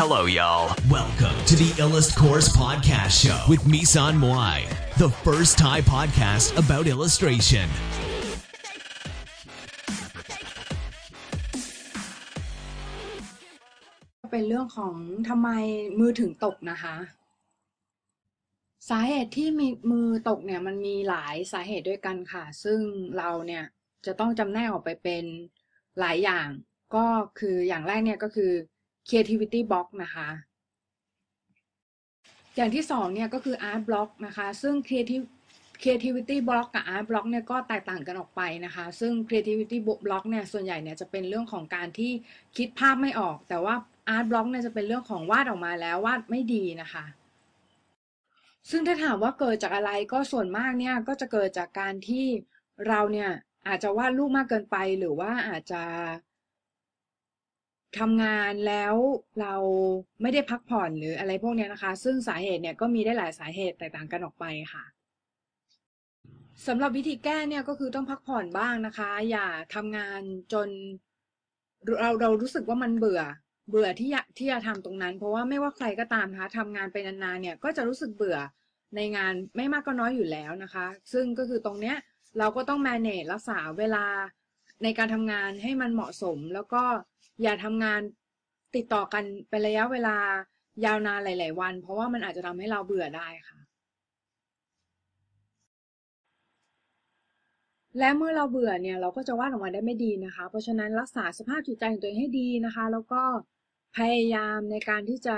Hello, y'all. Welcome to the Illust Course Podcast Show with Misan Moai, the first Thai podcast about illustration. เป็นเรื่องของทำไมมือถึงตกนะคะ สาเหตุที่มีมือตกเนี่ยมันมีหลายสาเหตุด้วยกันค่ะ ซึ่งเราเนี่ยจะต้องจำแนกออกไปเป็นหลายอย่าง ก็คืออย่างแรกเนี่ยก็คือ creativity block นะคะ อย่างที่สองเนี่ยก็คือ art block นะคะ ซึ่ง creative creativity block กับ art block เนี่ยก็แตกต่างกันออกไปนะคะ ซึ่ง creativity block เนี่ยส่วนใหญ่เนี่ยจะเป็นเรื่องของการที่คิดภาพไม่ออก แต่ว่า art block เนี่ยจะเป็นเรื่องของวาดออกมาแล้ววาดไม่ดีนะคะซึ่งถ้าถามว่าเกิดจากอะไรก็ส่วนมากเนี่ยก็จะเกิดจากการที่เราเนี่ยอาจจะวาดรูปมากเกินไป หรือว่าอาจจะ ทำงานแล้วเราไม่ได้พักผ่อนหรืออะไรพวกนี้นะคะ ซึ่งสาเหตุเนี่ยก็มีได้หลายสาเหตุแตกต่างกันออกไปค่ะสำหรับวิธีแก้เนี่ยก็คือต้องพักผ่อนบ้างนะคะ อย่าทำงานจน เราเรารู้สึกว่ามันเบื่อ เบื่อที่ที่จะทำตรงนั้น เพราะว่าไม่ว่าใครก็ตามนะคะทำงานไปนานๆเนี่ยก็จะรู้สึกเบื่อในงานไม่มากก็น้อยอยู่แล้วนะคะ ซึ่งก็คือตรงเนี้ยเราก็ต้อง manage รักษาเวลา ในการทำงานให้มันเหมาะสม แล้วก็อย่าทำงานติดต่อกันเป็นระยะเวลายาวนานหลาย ๆ วัน เพราะว่ามันอาจจะทำให้เราเบื่อได้ค่ะ และเมื่อเราเบื่อเนี่ยเราก็จะวาดออกมาได้ไม่ดีนะคะ เพราะฉะนั้นรักษาสภาพจิตใจของตัวเองให้ดีนะคะ แล้วก็พยายามในการที่จะ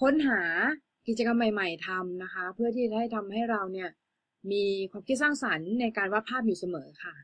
ค้นหากิจกรรมใหม่ ๆทำนะคะ เพื่อที่จะให้ทำให้เราเนี่ยมีความคิดสร้างสรรค์ในการวาดภาพอยู่เสมอค่ะ